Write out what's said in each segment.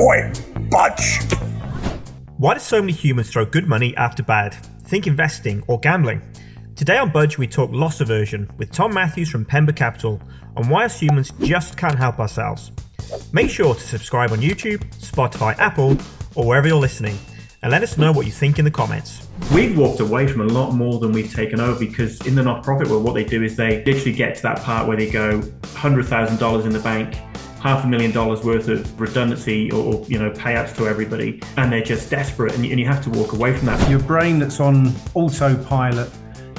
Oi, budge! Why do so many humans throw good money after bad? Think investing or gambling. Today on Budge, we talk loss aversion with Tom Matthews from Pemba Capital on why us humans just can't help ourselves. Make sure to subscribe on YouTube, Spotify, Apple, or wherever you're listening, and let us know what you think in the comments. We've walked away from a lot more than we've taken over because in the not-profit world, what they do is they literally get to that part where they go $100,000 in the bank, half a million dollars worth of redundancy or, you know payouts to everybody, and they're just desperate, and you, and you have to walk away from that. Your brain that's on autopilot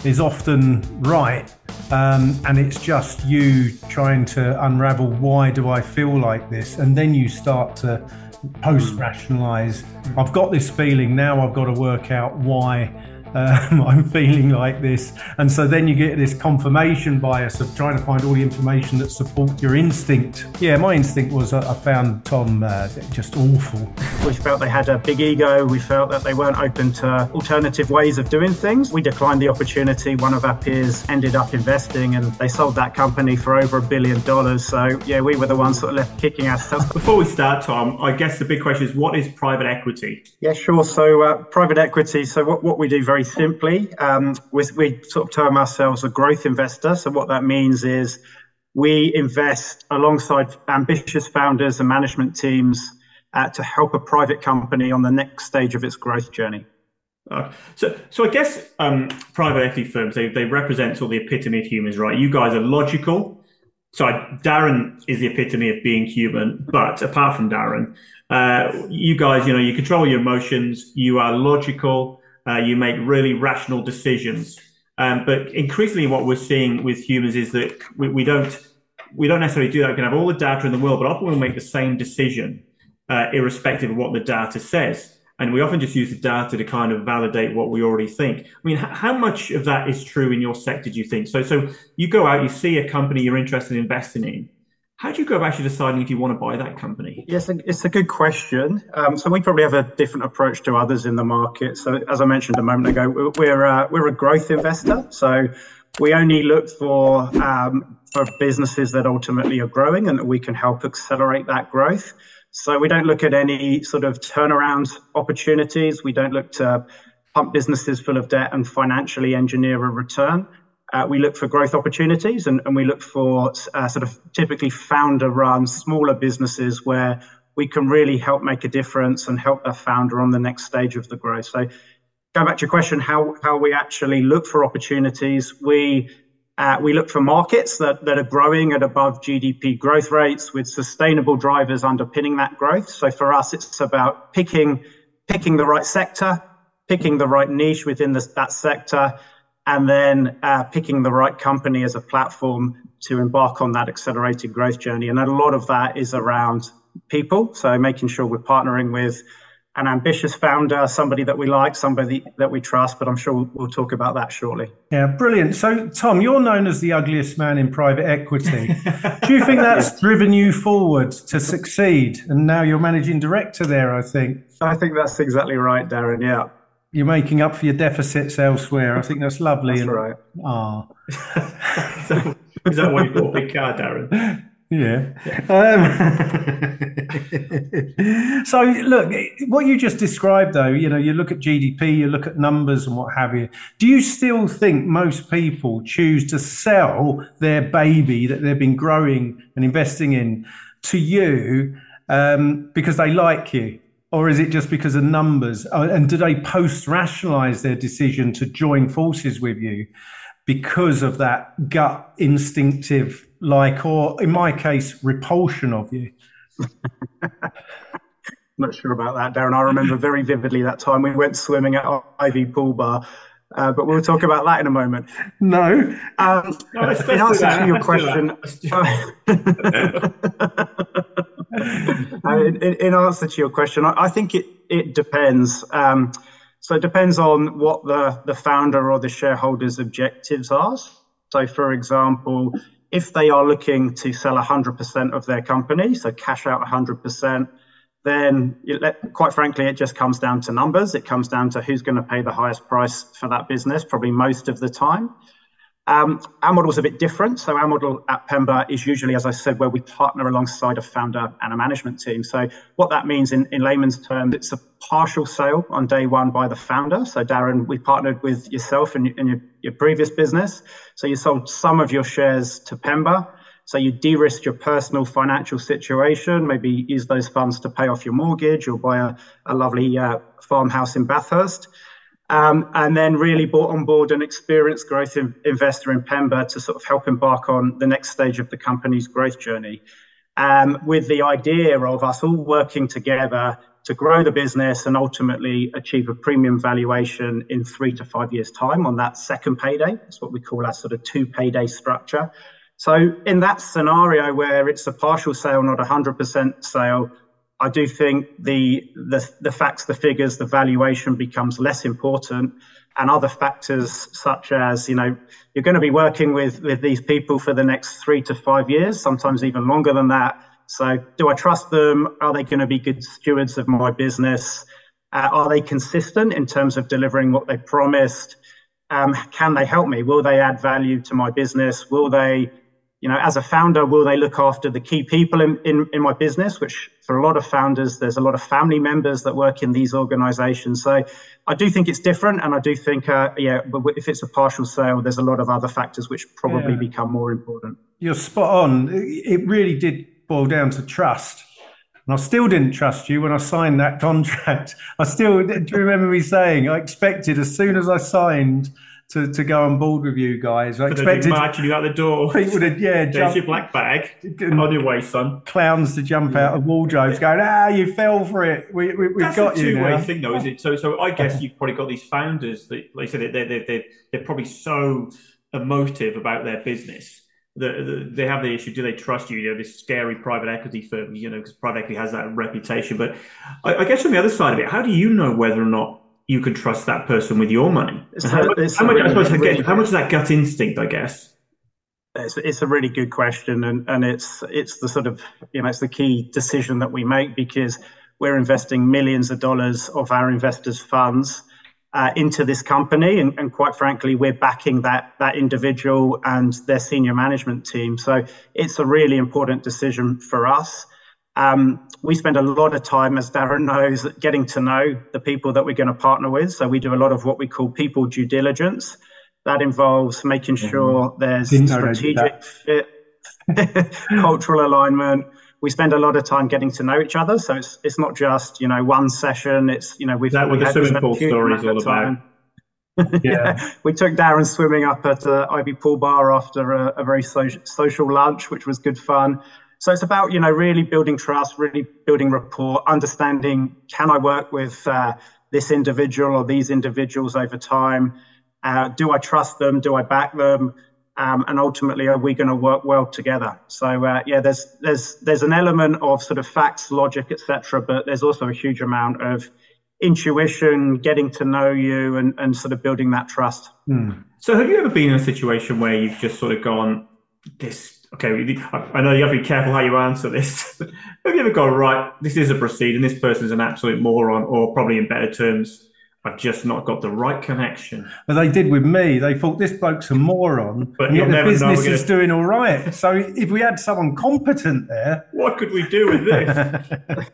is often right, um, and it's just you trying to unravel why do I feel like this, and then you start to post rationalize. I've got this feeling now. I've got to work out why um, I'm feeling like this. And so then you get this confirmation bias of trying to find all the information that supports your instinct. Yeah, my instinct was I found Tom uh, just awful. We felt they had a big ego. We felt that they weren't open to alternative ways of doing things. We declined the opportunity. One of our peers ended up investing and they sold that company for over a billion dollars. So, yeah, we were the ones sort of left kicking ourselves. Before we start, Tom, I guess the big question is what is private equity? Yeah, sure. So, uh, private equity. So, what, what we do very simply, um, we, we sort of term ourselves a growth investor. So, what that means is we invest alongside ambitious founders and management teams uh, to help a private company on the next stage of its growth journey. Uh, so, so I guess um, private equity firms they, they represent sort of the epitome of humans, right? You guys are logical. So I, Darren is the epitome of being human, but apart from Darren, uh, you guys, you know, you control your emotions. You are logical. Uh, you make really rational decisions. Um, but increasingly, what we're seeing with humans is that we, we don't we don't necessarily do that. We can have all the data in the world, but often we'll make the same decision, uh, irrespective of what the data says. And we often just use the data to kind of validate what we already think. I mean, h- how much of that is true in your sector, do you think? So, so you go out, you see a company you're interested in investing in. How do you go about actually deciding if you want to buy that company? Yes, it's a good question. Um, so we probably have a different approach to others in the market. So as I mentioned a moment ago, we're uh, we're a growth investor. So we only look for um, for businesses that ultimately are growing and that we can help accelerate that growth. So we don't look at any sort of turnaround opportunities. We don't look to pump businesses full of debt and financially engineer a return. Uh, we look for growth opportunities and, and we look for uh, sort of typically founder run smaller businesses where we can really help make a difference and help a founder on the next stage of the growth. So, going back to your question, how, how we actually look for opportunities, we uh, we look for markets that, that are growing at above GDP growth rates with sustainable drivers underpinning that growth. So for us, it's about picking picking the right sector, picking the right niche within this, that sector, and then uh, picking the right company as a platform to embark on that accelerated growth journey. And a lot of that is around people. So making sure we're partnering with an ambitious founder, somebody that we like, somebody that we trust, but I'm sure we'll, we'll, talk about that shortly. Yeah, brilliant. So, Tom, you're known as the ugliest man in private equity. Do you think that's driven you forward to succeed? And now you're managing director there, I think. I think that's exactly right, Darren. Yeah. You're making up for your deficits elsewhere. I think that's lovely. That's and, right. Ah. Is that why you bought a big car, Darren? Yeah. Um, so look, what you just described, though, you know, you look at GDP, you look at numbers and what have you. Do you still think most people choose to sell their baby that they've been growing and investing in to you um, because they like you? Or is it just because of numbers? Uh, and do they post rationalize their decision to join forces with you because of that gut instinctive like, or in my case, repulsion of you? Not sure about that, Darren. I remember very vividly that time we went swimming at Ivy Pool Bar. Uh, but we'll talk about that in a moment. No. Um, no in answer to your question, in, in, answer to your question, I, I think it it depends. Um, so it depends on what the the founder or the shareholders' objectives are. So, for example, if they are looking to sell 100% of their company, so cash out 100%, then it, quite frankly, it just comes down to numbers. It comes down to who's going to pay the highest price for that business, probably most of the time. Um, our model is a bit different. So our model at Pemba is usually, as I said, where we partner alongside a founder and a management team. So what that means in, in layman's terms, it's a partial sale on day one by the founder. So Darren, we partnered with yourself and, and your, your previous business. So you sold some of your shares to Pemba. So you de-risk your personal financial situation, maybe use those funds to pay off your mortgage or buy a, a lovely uh, farmhouse in Bathurst. Um, and then really brought on board an experienced growth in, investor in Pemba to sort of help embark on the next stage of the company's growth journey. Um, with the idea of us all working together to grow the business and ultimately achieve a premium valuation in three to five years' time on that second payday. That's what we call our sort of two payday structure. So, in that scenario where it's a partial sale, not a 100% sale, I do think the, the, the facts, the figures, the valuation becomes less important, and other factors such as you know you're going to be working with with these people for the next three to five years, sometimes even longer than that. So, do I trust them? Are they going to be good stewards of my business? Uh, are they consistent in terms of delivering what they promised? Um, can they help me? Will they add value to my business? Will they you know, as a founder, will they look after the key people in, in, in, my business? Which for a lot of founders, there's a lot of family members that work in these organizations. So I do think it's different. And I do think, uh, yeah, but if it's a partial sale, there's a lot of other factors which probably yeah. become more important. You're spot on. It really did boil down to trust. And I still didn't trust you when I signed that contract. I still, do remember me saying, I expected as soon as I signed, to, to go on board with you guys. I expected marching you out the door. People to yeah, There's jump, your black bag on your way, son. Clowns to jump out of wardrobes, going, ah, you fell for it. We, we, have got you. Two way thing, though, is it? So, so I guess you've probably got these founders that, like I said, they're they're they're, they're probably so emotive about their business. The, they have the issue: do they trust you? You know, this scary private equity firm. You know, because private equity has that reputation. But I, I guess on the other side of it, how do you know whether or not you can trust that person with your money. how, much, how, much, really, how much is that gut instinct, I guess? It's, it's a really good question, and, and it's it's the sort of you know it's the key decision that we make because we're investing millions of dollars of our investors' funds uh, into this company, and, and, quite frankly, we're backing that that individual and their senior management team. So it's a really important decision for us. Um, we spend a lot of time, as Darren knows, getting to know the people that we're going to partner with. So we do a lot of what we call people due diligence. That involves making mm-hmm. sure there's strategic fit, cultural alignment. We spend a lot of time getting to know each other. So it's it's not just you know one session. It's you know we've that what the swimming pool story is all about. yeah. yeah. we took Darren swimming up at uh, Ivy Pool Bar after a, a very so- social lunch, which was good fun. So it's about you know really building trust, really building rapport, understanding can I work with uh, this individual or these individuals over time? Uh, do I trust them? Do I back them? Um, and ultimately, are we going to work well together? So uh, yeah, there's there's there's an element of sort of facts, logic, etc. But there's also a huge amount of intuition, getting to know you, and and sort of building that trust. Hmm. So have you ever been in a situation where you've just sort of gone, this okay, I know you have to be careful how you answer this. have you ever gone, right, this is a proceeding, this person is an absolute moron, or probably in better terms, I've just not got the right connection. But they did with me. They thought this bloke's a moron, but yet the business is doing all right. So if we had someone competent there, what could we do with this?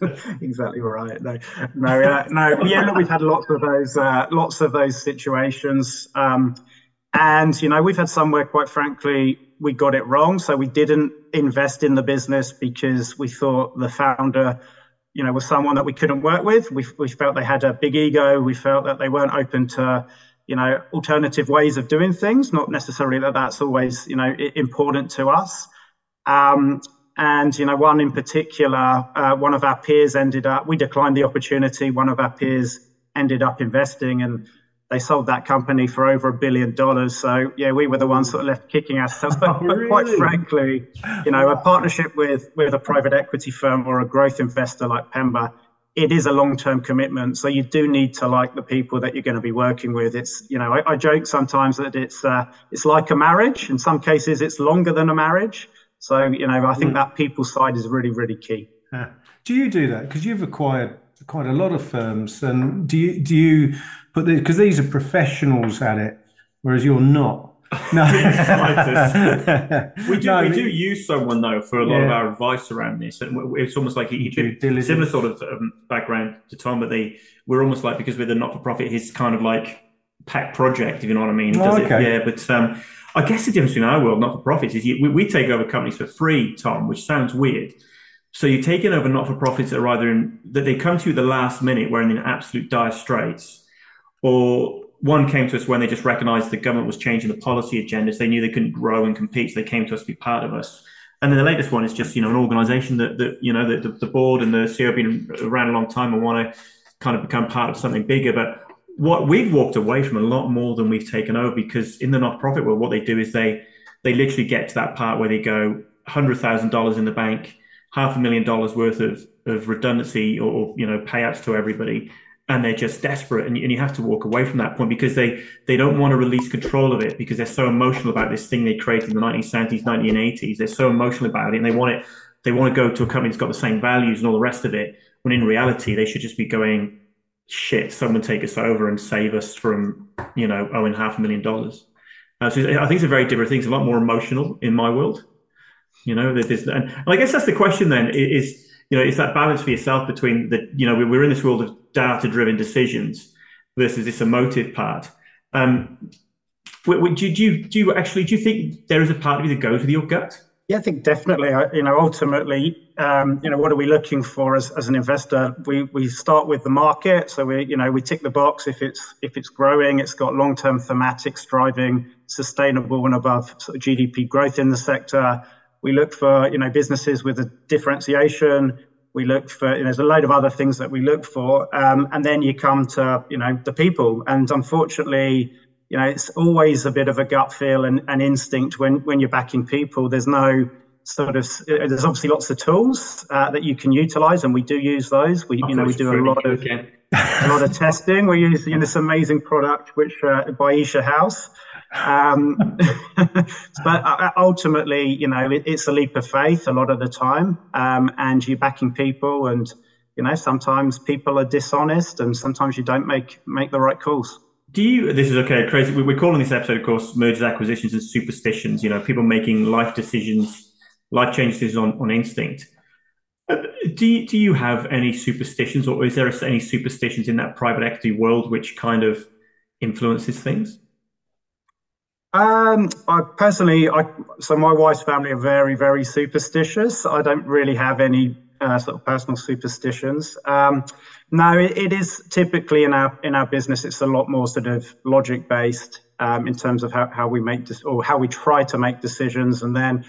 exactly right. No, no, uh, no. Yeah, look, we've had lots of those, uh, lots of those situations, um, and you know, we've had some where, quite frankly, we got it wrong. So we didn't invest in the business because we thought the founder, you know, was someone that we couldn't work with. We, we felt they had a big ego. We felt that they weren't open to, you know, alternative ways of doing things. Not necessarily that that's always, you know, important to us. Um, and you know, one in particular, uh, one of our peers ended up. We declined the opportunity. One of our peers ended up investing, and they sold that company for over a billion dollars. So yeah, we were the ones that left kicking ourselves. But, oh, really? quite frankly, you know, a partnership with with a private equity firm or a growth investor like Pemba, it is a long term commitment. So you do need to like the people that you're going to be working with. It's you know, I, I joke sometimes that it's uh, it's like a marriage. In some cases, it's longer than a marriage. So you know, I think mm. that people side is really really key. Yeah. Do you do that because you've acquired quite a lot of firms, and do you do you but because the, these are professionals at it, whereas you're not. No. we do No, we do use someone though for a lot of our advice around this, and it's almost like he, he similar sort of um, background to Tom, but they we're almost like because we're the not for profit, his kind of like pet project, if you know what I mean. Oh, okay. it, yeah, but um, I guess the difference between our world not for profits is you, we, we take over companies for free, Tom, which sounds weird. So you're taking over not for profits that are either in that they come to you at the last minute, where in absolute dire straits, or one came to us when they just recognized the government was changing the policy agendas. They knew they couldn't grow and compete, so they came to us to be part of us. And then the latest one is just you know an organisation that, that you know the, the, the board and the CEO have been around a long time and want to kind of become part of something bigger. But what we've walked away from a lot more than we've taken over because in the not-profit world, what they do is they they literally get to that part where they go hundred thousand dollars in the bank, half a million dollars worth of of redundancy or, or you know payouts to everybody, and they're just desperate, and you, and you have to walk away from that point because they they don't want to release control of it because they're so emotional about this thing they created in the 1970s, 1980s. They're so emotional about it, and they want it. They want to go to a company that's got the same values and all the rest of it. When in reality, they should just be going, shit, someone take us over and save us from you know owing half a million dollars. Uh, so I think it's a very different thing. It's a lot more emotional in my world. You know, and I guess that's the question then is, you know, it's that balance for yourself between the, you know, we're in this world of data driven decisions versus this emotive part. Um, do, you, do you actually, do you think there is a part of you that goes with your gut? Yeah, I think definitely. You know, ultimately, um, you know, what are we looking for as, as an investor? We we start with the market, so we you know we tick the box if it's if it's growing, it's got long term thematics driving sustainable and above sort of GDP growth in the sector. We look for you know businesses with a differentiation. We look for you know, there's a load of other things that we look for, um, and then you come to you know the people. And unfortunately, you know, it's always a bit of a gut feel and, and instinct when when you're backing people. There's no sort of there's obviously lots of tools uh, that you can utilize, and we do use those. We you know we do a lot of a lot of testing. We use you know, this amazing product which uh, by Isha House. Um, but uh, ultimately, you know, it, it's a leap of faith a lot of the time, um, and you're backing people, and you know, sometimes people are dishonest, and sometimes you don't make make the right calls. Do you? This is okay, crazy. we- We're calling this episode, of course, mergers, acquisitions, and superstitions. You know, people making life decisions, life change decisions on, on instinct. Uh, Do you, do you have any superstitions, or is there any superstitions in that private equity world which kind of influences things? Um, I personally, I so my wife's family are very, very superstitious. I don't really have any uh, sort of personal superstitions. Um, no, it, it is typically in our in our business. It's a lot more sort of logic based um, in terms of how, how we make this or how we try to make decisions, and then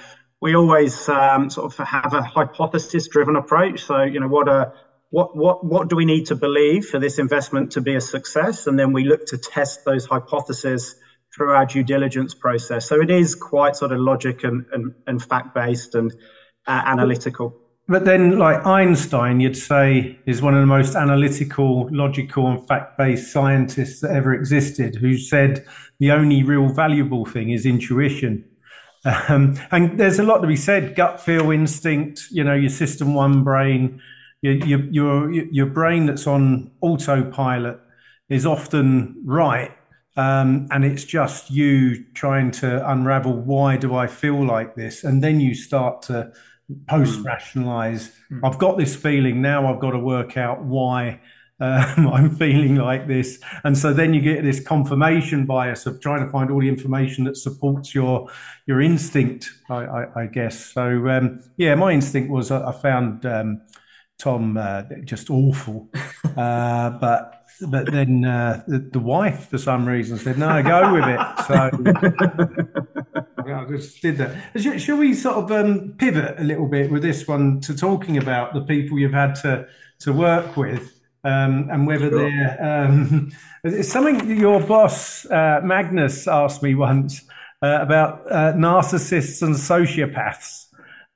we always um, sort of have a hypothesis driven approach. So you know what a what what what do we need to believe for this investment to be a success, and then we look to test those hypotheses through our due diligence process. So it is quite sort of logic and, and, and fact based and uh, analytical. But then, like Einstein, you'd say is one of the most analytical, logical, and fact based scientists that ever existed, who said the only real valuable thing is intuition. Um, and there's a lot to be said gut feel, instinct, you know, your system one brain, your, your, your, your brain that's on autopilot is often right. Um, and it's just you trying to unravel why do I feel like this? And then you start to post rationalize. I've got this feeling now. I've got to work out why um, I'm feeling like this, and so then you get this confirmation bias of trying to find all the information that supports your your instinct. I, I, I guess so. Um, yeah, my instinct was I, I found um, Tom uh, just awful, uh, but. But then uh, the, the wife, for some reason, said, "No, go with it." So I just did that. Should, should we sort of um, pivot a little bit with this one to talking about the people you've had to to work with um, and whether Sure. they're um, it's something your boss uh, Magnus asked me once uh, about uh, narcissists and sociopaths,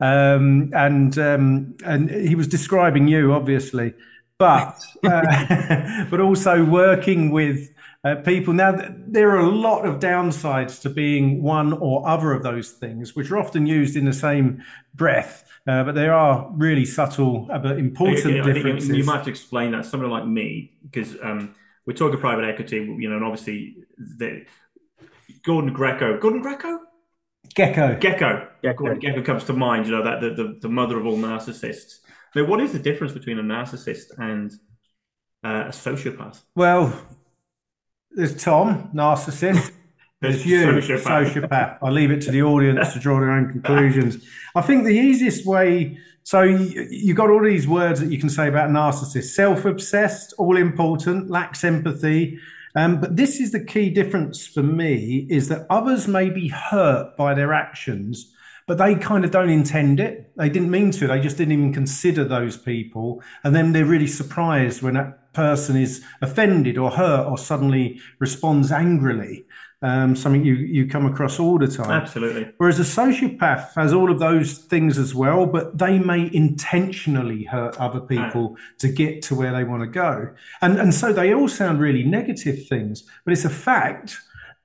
um, and um, and he was describing you obviously, but uh, but also working with uh, people. Now, there are a lot of downsides to being one or other of those things, which are often used in the same breath, uh, but there are really subtle uh, but important differences. you might explain that. Someone like me, because um, we're talking private equity, you know, and obviously the, Gordon Greco. Gordon Greco? Gekko. Gekko. Gekko. Gordon Gekko comes to mind, you know, that the, the, the mother of all narcissists. Now, what is the difference between a narcissist and uh, a sociopath? Well, there's Tom, narcissist. There's you, Sociopath. sociopath. I leave it to the audience to draw their own conclusions. I think the easiest way. So you, you got all these words that you can say about narcissist: self-obsessed, all important, lacks empathy. Um, but this is the key difference for me: is that others may be hurt by their actions, but they kind of don't intend it. They didn't mean to. They just didn't even consider those people, and then they're really surprised when that person is offended or hurt or suddenly responds angrily. Um, something you, you come across all the time. Absolutely. Whereas a sociopath has all of those things as well, but they may intentionally hurt other people to get to where they want to go. And, and so they all sound really negative things, but it's a fact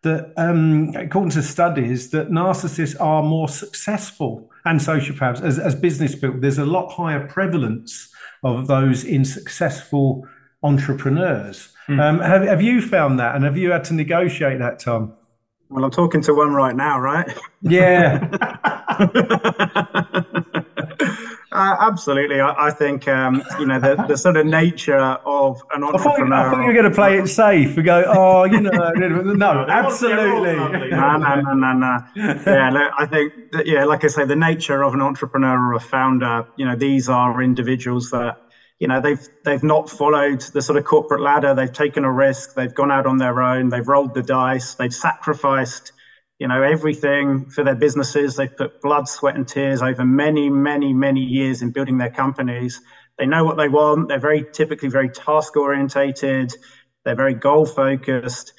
that, um, according to studies, that narcissists are more successful and sociopaths as, as business people. There's a lot higher prevalence of those in successful entrepreneurs. Um, have, have you found that? And have you had to negotiate that, Tom? Well, I'm talking to one right now, right? Yeah. Uh, absolutely. I, I think, um, you know, the, the sort of nature of an I thought, entrepreneur. I thought you were going to play it safe and go, oh, you know, no, absolutely. no, no, no, no, no. Yeah, look, I think that, yeah, like I say, the nature of an entrepreneur or a founder, you know, these are individuals that, you know, they've they've not followed the sort of corporate ladder. They've taken a risk. They've gone out on their own. They've rolled the dice. They've sacrificed, you know, everything for their businesses. They've put blood, sweat, and tears over many, many, many years in building their companies. They know what they want. They're very typically very task orientated. They're very goal focused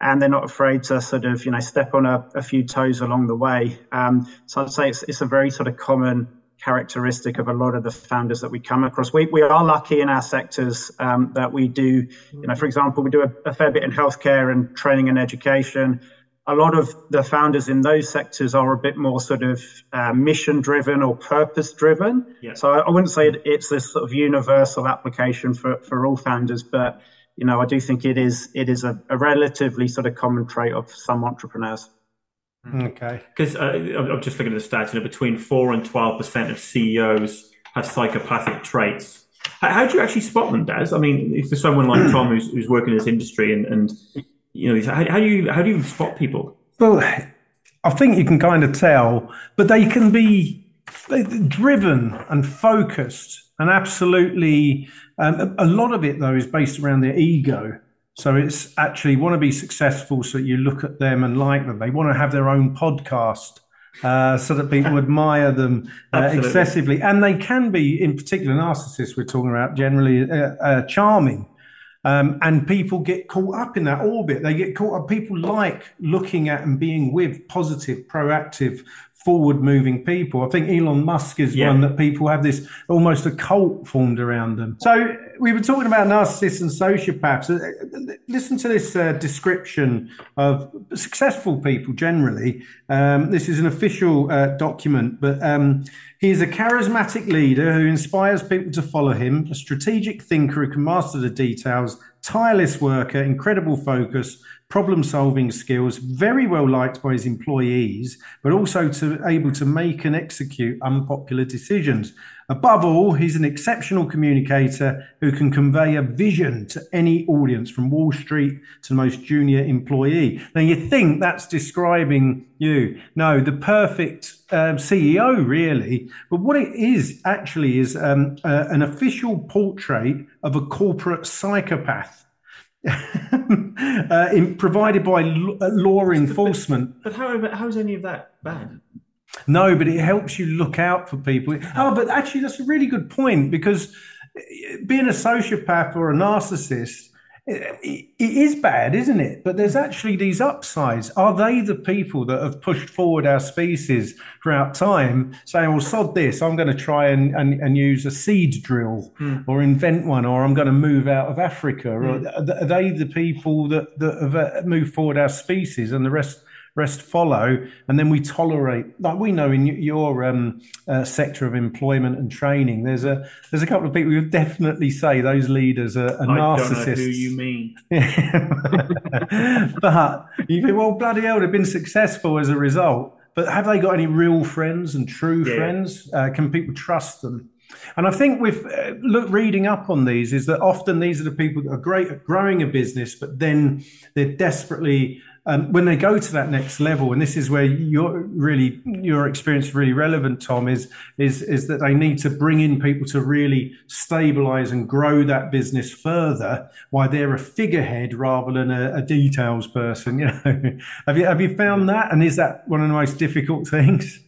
and they're not afraid to sort of you know step on a, a few toes along the way. Um, so I'd say it's, it's a very sort of common characteristic of a lot of the founders that we come across. We, we are lucky in our sectors um, that we do, you know, for example, we do a, a fair bit in healthcare and training and education. A lot of the founders in those sectors are a bit more sort of uh, mission driven or purpose driven. Yeah. So I, wouldn't say it- it's this sort of universal application for, for all founders, but you know, I do think it is it is a, a relatively sort of common trait of some entrepreneurs. Okay. Because uh, I'm just looking at the stats, you know, between 4 and 12% of CEOs have psychopathic traits. How, how do you actually spot them, Daz? I mean, if there's someone like Tom who's, who's working in this industry and, and you know, how, how do you how do you spot people? Well, I think you can kind of tell, but they can be driven and focused, and absolutely. Um, a lot of it, though, is based around their ego. So it's actually want to be successful, so that you look at them and like them. They want to have their own podcast. Uh, so that people admire them uh, excessively, and they can be, in particular, narcissists. We're talking about generally uh, uh, charming, um, and people get caught up in that orbit. They get caught up. People like looking at and being with positive, proactive, forward-moving people. I think Elon Musk is Yeah. one that people have this almost a cult formed around them. So we were talking about narcissists and sociopaths. Uh, Listen to this uh, description of successful people generally. Um, this is an official uh, document, but um, he is a charismatic leader who inspires people to follow him, a strategic thinker who can master the details, tireless worker, incredible focus, problem solving skills, very well liked by his employees, but also to able to make and execute unpopular decisions. Above all, he's an exceptional communicator who can convey a vision to any audience from Wall Street to the most junior employee. Now you think that's describing you. No, the perfect um, CEO, really. But what it is actually is um, uh, an official portrait of a corporate psychopath. uh, in, provided by l- uh, law enforcement. But how, how is any of that bad? No, but it helps you look out for people. Oh, but actually, that's a really good point because being a sociopath or a narcissist, it, is bad, isn't it? But there's actually these upsides. Are they the people that have pushed forward our species throughout time, saying, well, sod this, I'm going to try and, and, and use a seed drill or invent one, or I'm going to move out of Africa? Or are they the people that, that have uh, moved forward our species and the rest? Rest follow, and then we tolerate. Like we know in your um, uh, sector of employment and training, there's a there's a couple of people who definitely say those leaders are, are I narcissists. don't know who you mean. but you think, well, bloody hell, they've been successful as a result. But have they got any real friends and true Yeah. friends? Uh, can people trust them? And I think with uh, look reading up on these is that often these are the people that are great at growing a business, but then they're desperately um, when they go to that next level. And this is where your really your experience really relevant, Tom. Is is is that they need to bring in people to really stabilize and grow that business further, while they're a figurehead rather than a, a details person. You know, have you have you found that? And is that one of the most difficult things?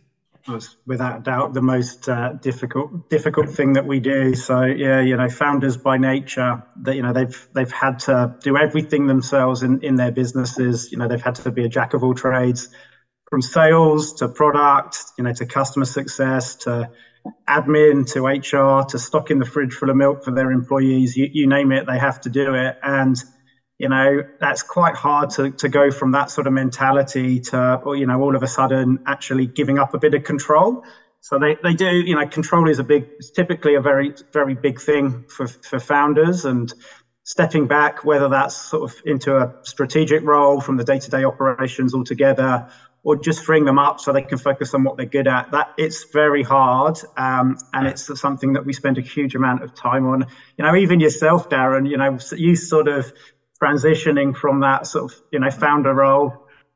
Was without doubt the most uh, difficult difficult thing that we do. So yeah, you know, founders by nature, that you know they've they've had to do everything themselves in in their businesses. You know, they've had to be a jack of all trades, from sales to product, you know, to customer success to admin to HR to stocking the fridge full of milk for their employees. You, you name it, they have to do it and you know that's quite hard to, to go from that sort of mentality to or, you know all of a sudden actually giving up a bit of control. So they, they do you know control is a big it's typically a very very big thing for for founders and stepping back whether that's sort of into a strategic role from the day-to-day operations altogether or just freeing them up so they can focus on what they're good at that it's very hard um, and it's something that we spend a huge amount of time on. You know even yourself darren you know you sort of transitioning from that sort of you know founder role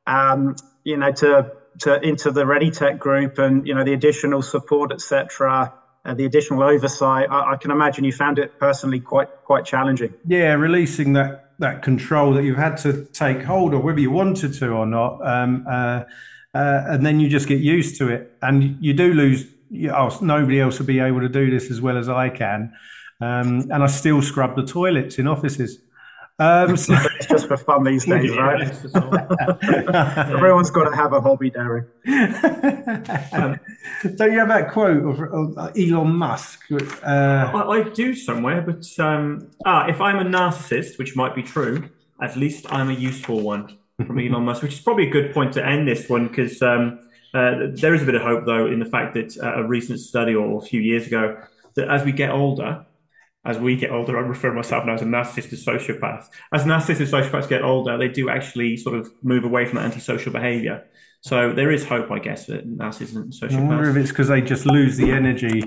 um, you know to to into the ReadyTech group and you know the additional support etc uh, the additional oversight I, I can imagine you found it personally quite quite challenging Yeah, releasing that that control that you've had to take hold of, whether you wanted to or not, um, uh, uh, and then you just get used to it, and you do lose. You oh, nobody else will be able to do this as well as I can, um, and I still scrub the toilets in offices. Um, so, it's just for fun these days Yeah, right it's everyone's got to have a hobby darren don't you have that quote of, of Elon Musk? Uh, I, I do somewhere, but um, ah, if I'm a narcissist, which might be true, at least I'm a useful one from Elon Musk, which is probably a good point to end this one because um, uh, there is a bit of hope, though, in the fact that uh, a recent study or a few years ago that as we get older, as we get older, I refer to myself now as a narcissist and sociopath. As narcissists and sociopaths get older, they do actually sort of move away from that antisocial behavior. So there is hope, I guess, that narcissists and I wonder if it's because they just lose the energy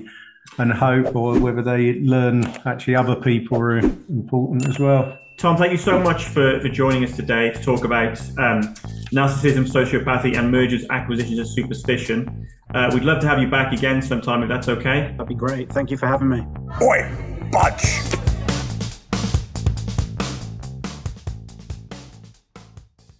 and hope, or whether they learn actually other people are important as well. Tom, thank you so much for, for joining us today to talk about um, narcissism, sociopathy, and mergers, acquisitions, and superstition. Uh, we'd love to have you back again sometime if that's okay. that'd be great thank you for having me Oi, budge!